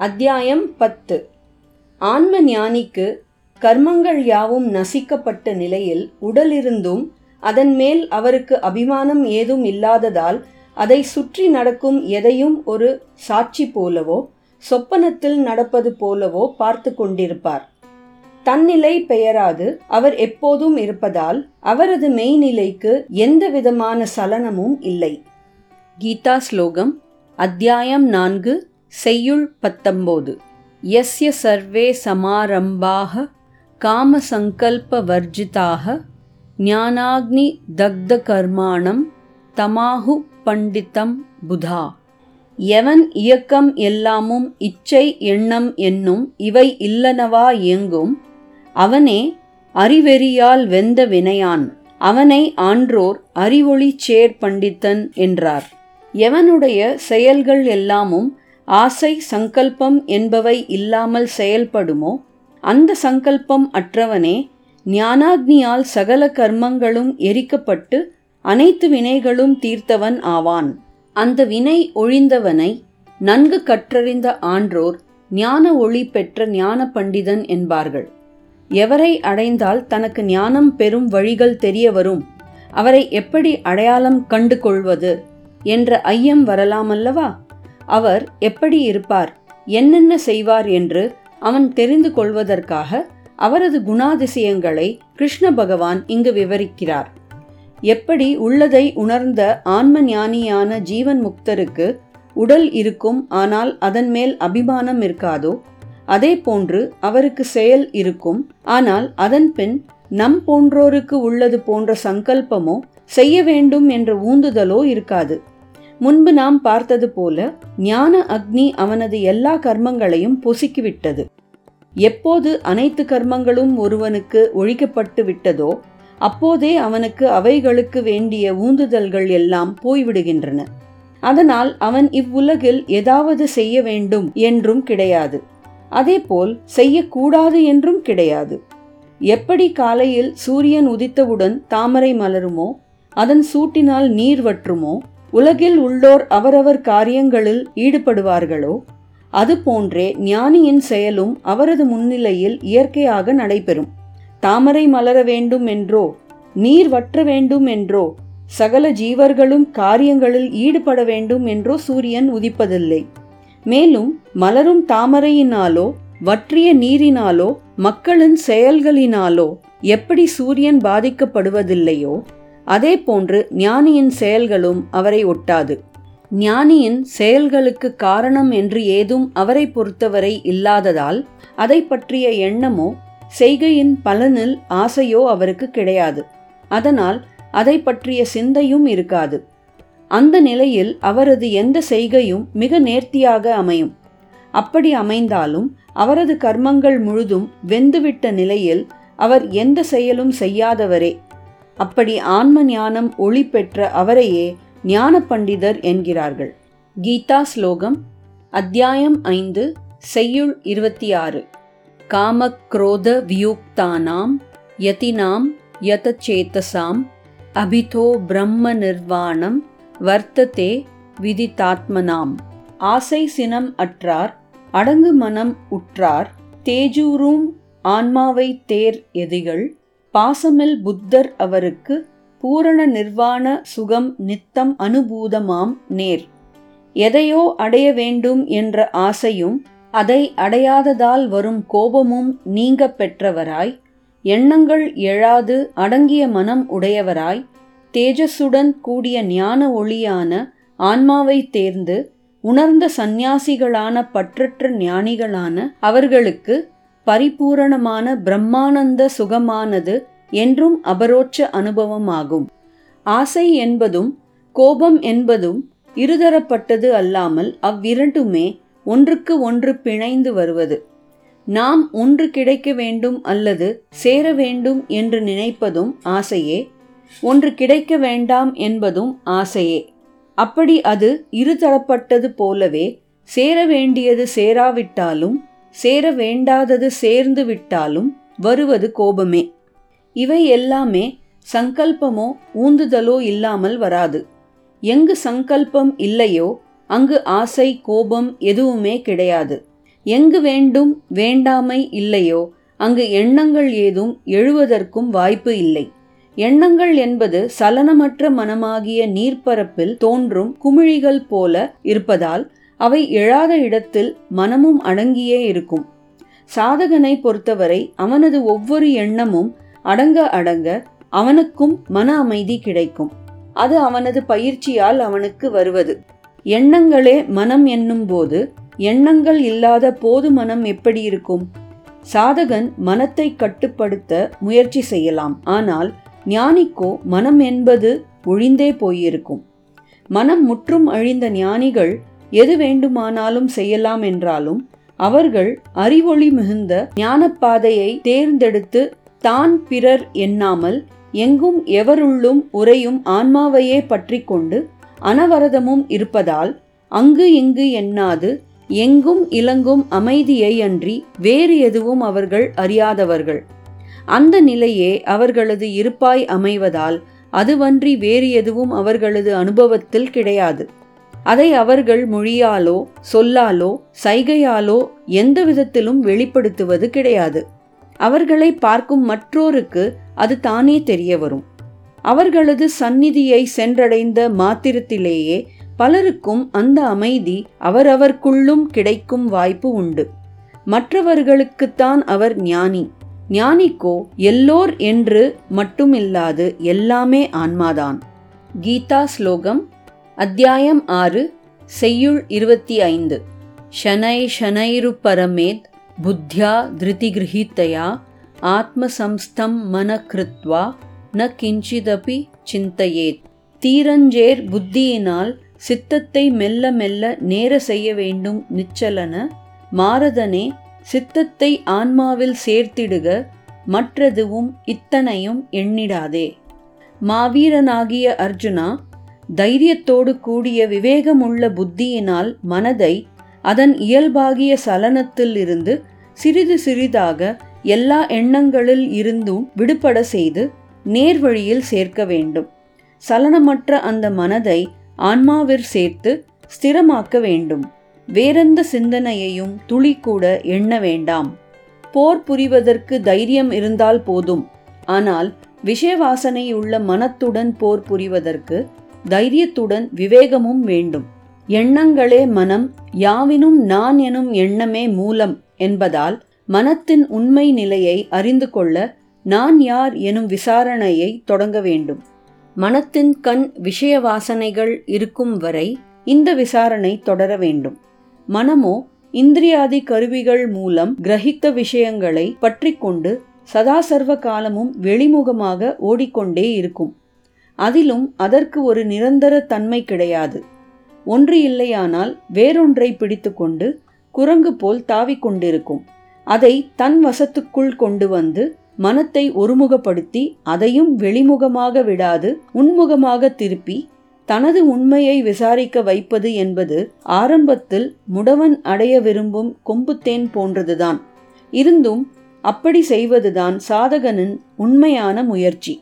அத்தியாயம் பத்து. ஆன்ம ஞானிக்கு கர்மங்கள் யாவும் நசிக்கப்பட்ட நிலையில் உடலிருந்தும் அதன் மேல் அவருக்கு அபிமானம் ஏதும் இல்லாததால் அதை சுற்றி நடக்கும் எதையும் ஒரு சாட்சி போலவோ சொப்பனத்தில் நடப்பது போலவோ பார்த்து கொண்டிருப்பார். தன்னிலை பெயராது அவர் எப்போதும் இருப்பதால் அவரது மெய்நிலைக்கு எந்த விதமான சலனமும் இல்லை. கீதா ஸ்லோகம் அத்தியாயம் நான்கு செய்யுள் பத்தொம்போது. யஸ்ய சர்வே சமாரம்பாக காமசங்கல்ப வர்ஜிதாக ஞானாக்னி தக்த கர்மாணம் தமாஹு பண்டிதம் புதா. எவன் இயக்கம் எல்லாமும் இச்சை எண்ணம் என்னும் இவை இல்லனவா இயங்கும் அவனே அறிவெறியால் வெந்த வினையான் அவனை ஆன்றோர் அறிவொளி சேர் பண்டித்தன் என்றார். எவனுடைய செயல்கள் எல்லாமும் ஆசை சங்கல்பம் என்பவை இல்லாமல் செயல்படுமோ? அந்த சங்கல்பம் அற்றவனே ஞானாக்னியால் சகல கர்மங்களும் எரிக்கப்பட்டு அனைத்து வினைகளும் தீர்த்தவன் ஆவான். அந்த வினை ஒழிந்தவனை நன்கு கற்றறிந்த ஆன்றோர் ஞான ஒளி பெற்ற ஞான பண்டிதன் என்பார்கள். எவரை அடைந்தால் தனக்கு ஞானம் பெறும் வழிகள் தெரிய வரும். அவரை எப்படி அடையாளம் கண்டு கொள்வது என்ற ஐயம் வரலாமல்லவா? அவர் எப்படி இருப்பார் என்னென்ன செய்வார் என்று அவன் தெரிந்து கொள்வதற்காக அவரது குணாதிசயங்களை கிருஷ்ண பகவான் இங்கு விவரிக்கிறார். எப்படி உள்ளதை உணர்ந்த ஆன்ம ஞானியான ஜீவன் முக்தருக்கு உடல் இருக்கும் ஆனால் அதன் மேல் அபிமானம் இருக்காதோ அதே போன்று அவருக்கு செயல் இருக்கும் ஆனால் அதன் பின் நம் போன்றோருக்கு உள்ளது போன்ற சங்கல்பமோ செய்ய வேண்டும் என்ற ஊந்துதலோ இருக்காது. முன்பு நாம் பார்த்தது போல ஞான அக்னி அவனது எல்லா கர்மங்களையும் பொசுக்கிவிட்டது. எப்போது அனைத்து கர்மங்களும் ஒருவனுக்கு ஒழிக்கப்பட்டு விட்டதோ அப்போதே அவனுக்கு அவைகளுக்கு வேண்டிய ஊந்துதல்கள் எல்லாம் போய்விடுகின்றன. அதனால் அவன் இவ்வுலகில் ஏதாவது செய்ய வேண்டும் என்றும் கிடையாது. அதேபோல் செய்யக்கூடாது என்றும் கிடையாது. எப்படி காலையில் சூரியன் உதித்தவுடன் தாமரை மலருமோ அதன் சூட்டினால் நீர் வற்றுமோ உலகில் உள்ளோர் அவரவர் காரியங்களில் ஈடுபடுவார்களோ? அதுபோன்றே ஞானியின் செயலும் அவரது முன்னிலையில் இயற்கையாக நடைபெறும். தாமரை மலர வேண்டும் என்றோ? நீர் வற்ற வேண்டும் என்றோ? சகல ஜீவர்களும் காரியங்களில் ஈடுபட வேண்டும் என்றோ சூரியன் உதிப்பதில்லை. மேலும் மலரும் தாமரையினாலோ வற்றிய நீரினாலோ மக்களின் செயல்களினாலோ எப்படி சூரியன் பாதிக்கப்படுவதில்லையோ? அதே போன்று ஞானியின் செயல்களும் அவரை ஒட்டாது. ஞானியின் செயல்களுக்கு காரணம் என்று ஏதும் அவரை பொறுத்தவரை இல்லாததால் அதை பற்றிய எண்ணமோ செய்கையின் பலனில் ஆசையோ அவருக்கு கிடையாது. அதனால் அதை பற்றிய சிந்தையும் இருக்காது. அந்த நிலையில் அவரது எந்த செய்கையும் மிக நேர்த்தியாக அமையும். அப்படி அமைந்தாலும் அவரது கர்மங்கள் முழுதும் வெந்துவிட்ட நிலையில் அவர் எந்த செயலும் செய்யாதவரே. அப்படி ஆன்ம ஞானம் ஒளி பெற்ற அவரையே ஞான பண்டிதர் என்கிறார்கள். கீதா ஸ்லோகம் அத்தியாயம் ஐந்து செய்யுள் இருபத்தி ஆறு காமக்ரோத வியூக்தானாம் யதினாம் யதச்சேதசாம் அபிதோ பிரம்ம நிர்வாணம் வர்த்ததே விதித்தாத்மனாம் ஆசை சினம் அற்றார் அடங்கு மனம் உற்றார் தேஜூரும் ஆன்மாவை தேர் எதிகள் பாசமில் புத்தர் அவருக்கு பூரண நிர்வாண சுகம் நித்தம் அனுபூதமாம் நேர். எதையோ அடைய வேண்டும் என்ற ஆசையும் அதை அடையாததால் வரும் கோபமும் நீங்க பெற்றவராய் எண்ணங்கள் எழாது அடங்கிய மனம் உடையவராய் தேஜஸுடன் கூடிய ஞான ஒளியான ஆன்மாவை தேர்ந்து உணர்ந்த சந்நியாசிகளான பற்றற்ற ஞானிகளான அவர்களுக்கு பரிபூரணமான பிரம்மானந்த சுகமானது என்றும் அபரோட்ச அனுபவமாகும். ஆசை என்பதும் கோபம் என்பதும் இருதரப்பட்டது அல்லாமல் அவ்விரண்டுமே ஒன்றுக்கு ஒன்று பிணைந்து வருவது. நாம் ஒன்று கிடைக்க வேண்டும் அல்லது சேர வேண்டும் என்று நினைப்பதும் ஆசையே. ஒன்று கிடைக்க வேண்டாம் என்பதும் ஆசையே. அப்படி அது இருதரப்பட்டது போலவே சேர வேண்டியது சேராவிட்டாலும் சேர வேண்டாதது சேர்ந்து விட்டாலும் வருவது கோபமே. இவை எல்லாமே சங்கல்பமோ ஊந்துதலோ இல்லாமல் வராது. எங்கு சங்கல்பம் இல்லையோ அங்கு ஆசை கோபம் எதுவுமே கிடையாது. எங்கு வேண்டும் வேண்டாமை இல்லையோ அங்கு எண்ணங்கள் ஏதும் எழுவதற்கும் வாய்ப்பு இல்லை. எண்ணங்கள் என்பது சலனமற்ற மனமாகிய நீர்ப்பரப்பில் தோன்றும் குமிழிகள் போல இருப்பதால் அவை எழாத இடத்தில் மனமும் அடங்கியே இருக்கும். சாதகனை பொறுத்தவரை அவனது ஒவ்வொரு எண்ணமும் அடங்க அடங்க அவனுக்கும் மன அமைதி கிடைக்கும். அது அவனது பயிற்சியால் அவனுக்கு வருவது. எண்ணங்களே மனம் என்னும் போது எண்ணங்கள் இல்லாத போது மனம் எப்படி இருக்கும்? சாதகன் மனத்தை கட்டுப்படுத்த முயற்சி செய்யலாம். ஆனால் ஞானிக்கோ மனம் என்பது ஒழிந்தே போயிருக்கும். மனம் முற்றும் அழிந்த ஞானிகள் எது வேண்டுமானாலும் செய்யலாம் என்றாலும் அவர்கள் அறிவொளி மிகுந்த ஞானப்பாதையை தேர்ந்தெடுத்து தான் பிறர் எண்ணாமல் எங்கும் எவருள்ளும் உறையும் ஆன்மாவையே பற்றி கொண்டு அனவரதமும் இருப்பதால் அங்கு இங்கு எண்ணாது எங்கும் இலங்கும் அமைதியை அன்றி வேறு எதுவும் அவர்கள் அறியாதவர்கள். அந்த நிலையே அவர்களது இருப்பாய் அமைவதால் அதுவன்றி வேறு எதுவும் அவர்களது அனுபவத்தில் கிடையாது. அதை அவர்கள் மொழியாலோ சொல்லாலோ சைகையாலோ எந்த விதத்திலும் வெளிப்படுத்துவது கிடையாது. அவர்களை பார்க்கும் மற்றோருக்கு அது தானே தெரிய வரும். அவர்களது சந்நிதியை சென்றடைந்த மாத்திரத்திலேயே பலருக்கும் அந்த அமைதி அவரவர்க்குள்ளும் கிடைக்கும் வாய்ப்பு உண்டு. மற்றவர்களுக்குத்தான் அவர் ஞானி. ஞானிக்கோ எல்லோர் என்று மட்டுமில்லாது எல்லாமே ஆன்மாதான். கீதா ஸ்லோகம் அத்தியாயம் ஆறு செய்யுள் இருபத்தி ஐந்து. ஷனை ஷனைரு பரமேத் புத்தியா திருதிகிரகித்தயா ஆத்மசம்ஸ்தம் மன கிருத்வா ந கிஞ்சிதபி சிந்தையேத். தீரஞ்சேர் புத்தியினால் சித்தத்தை மெல்ல மெல்ல நேர செய்ய வேண்டும் நிச்சலன மாரதனே சித்தத்தை ஆன்மாவில் சேர்த்திடுக மற்றதுவும் இத்தனையும் எண்ணிடாதே. மாவீரனாகிய அர்ஜுனா தைரியத்தோடு கூடிய விவேகமுள்ள புத்தியினால் மனதை அதன் இயல்பாகிய சலனத்தில் இருந்து சிறிது சிறிதாக எல்லா எண்ணங்களில் இருந்தும் விடுபட செய்து நேர்வழியில் சேர்க்க வேண்டும். சலனமற்ற அந்த மனதை ஆன்மாவிற் சேர்த்து ஸ்திரமாக்க வேண்டும். வேறெந்த சிந்தனையையும் துளி கூட எண்ண வேண்டாம். போர் புரிவதற்கு தைரியம் இருந்தால் போதும். ஆனால் விஷயவாசனையுள்ள மனத்துடன் போர் புரிவதற்கு தைரியத்துடன் விவேகமும் வேண்டும். எண்ணங்களே மனம் யாவினும் நான் எனும் எண்ணமே மூலம் என்பதால் மனத்தின் உண்மை நிலையை அறிந்து கொள்ள நான் யார் எனும் விசாரணையை தொடங்க வேண்டும். மனத்தின் கண் விஷய வாசனைகள் இருக்கும் வரை இந்த விசாரணை தொடர வேண்டும். மனமோ இந்திரியாதி கருவிகள் மூலம் கிரகித்த விஷயங்களை பற்றி கொண்டு சதா சர்வ காலமும் வெளிமுகமாக ஓடிக்கொண்டே இருக்கும். அதிலும் அதற்கு ஒரு நிரந்தர தன்மை கிடையாது. ஒன்று இல்லையானால் வேறொன்றை பிடித்துக்கொண்டு குரங்கு போல் தாவிக்கொண்டிருக்கும் அதை தன் வசத்துக்குள் கொண்டு வந்து மனத்தை ஒருமுகப்படுத்தி அதையும் வெளிமுகமாக விடாது உன்முகமாக திருப்பி தனது உண்மையை விசாரிக்க வைப்பது என்பது ஆரம்பத்தில் முடவன் அடைய விரும்பும் கொம்புத்தேன் போன்றதுதான். இருந்தும் அப்படி செய்வதுதான் சாதகனின் உண்மையான முயற்சி.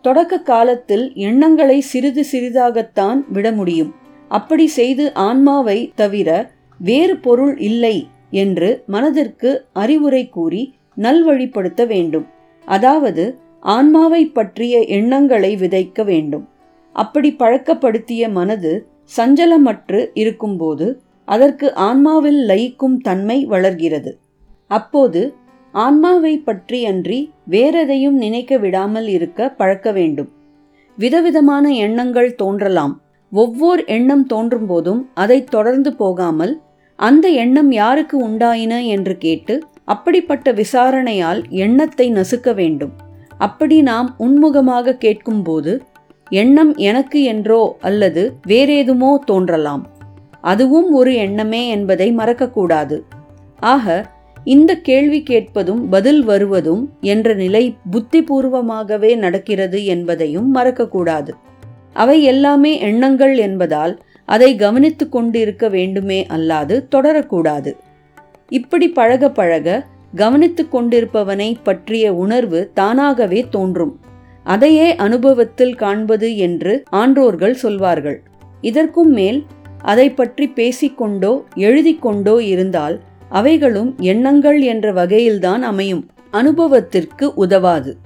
தொடக்க காலத்தில் எண்ணங்களை சிறிது சிறிதாகத்தான் விட முடியும். அப்படி செய்து ஆன்மாவை தவிர வேறு பொருள் இல்லை என்று மனதிற்கு அறிவுரை கூறி நல்வழிப்படுத்த வேண்டும். அதாவது ஆன்மாவை பற்றிய எண்ணங்களை விதைக்க வேண்டும். அப்படி பழக்கப்படுத்திய மனது சஞ்சலமற்று இருக்கும்போது அதற்கு ஆன்மாவில் லயிக்கும் தன்மை வளர்கிறது. அப்போது ஆன்மாவை பற்றியன்றி வேறெதையும் நினைக்க விடாமல் இருக்க பழக்க வேண்டும். விதவிதமான எண்ணங்கள் தோன்றலாம். ஒவ்வொரு எண்ணம் தோன்றும் போதும் அதை தொடர்ந்து போகாமல் அந்த எண்ணம் யாருக்கு உண்டாயின என்று கேட்டு அப்படிப்பட்ட விசாரணையால் எண்ணத்தை நசுக்க வேண்டும். அப்படி நாம் உன்முகமாக கேட்கும்போது எண்ணம் எனக்கு என்றோ அல்லது வேறேதுமோ தோன்றலாம். அதுவும் ஒரு எண்ணமே என்பதை மறக்கக்கூடாது. ஆக இந்த கேள்வி கேட்பதும் பதில் வருவதும் என்ற நிலை புத்திபூர்வமாகவே நடக்கிறது என்பதையும் மறக்கக்கூடாது. அவை எல்லாமே எண்ணங்கள் என்பதால் அதை கவனித்து கொண்டிருக்க வேண்டுமே அல்லாது தொடரக்கூடாது. இப்படி பழக பழக கவனித்து கொண்டிருப்பவனை பற்றிய உணர்வு தானாகவே தோன்றும். அதையே அனுபவத்தில் காண்பது என்று ஆன்றோர்கள் சொல்வார்கள். இதற்கும் மேல் அதை பற்றி பேசிக்கொண்டோ எழுதி கொண்டோ இருந்தால் அவைகளும் எண்ணங்கள் என்ற வகையில்தான் அமையும். அனுபவத்திற்கு உதவாது.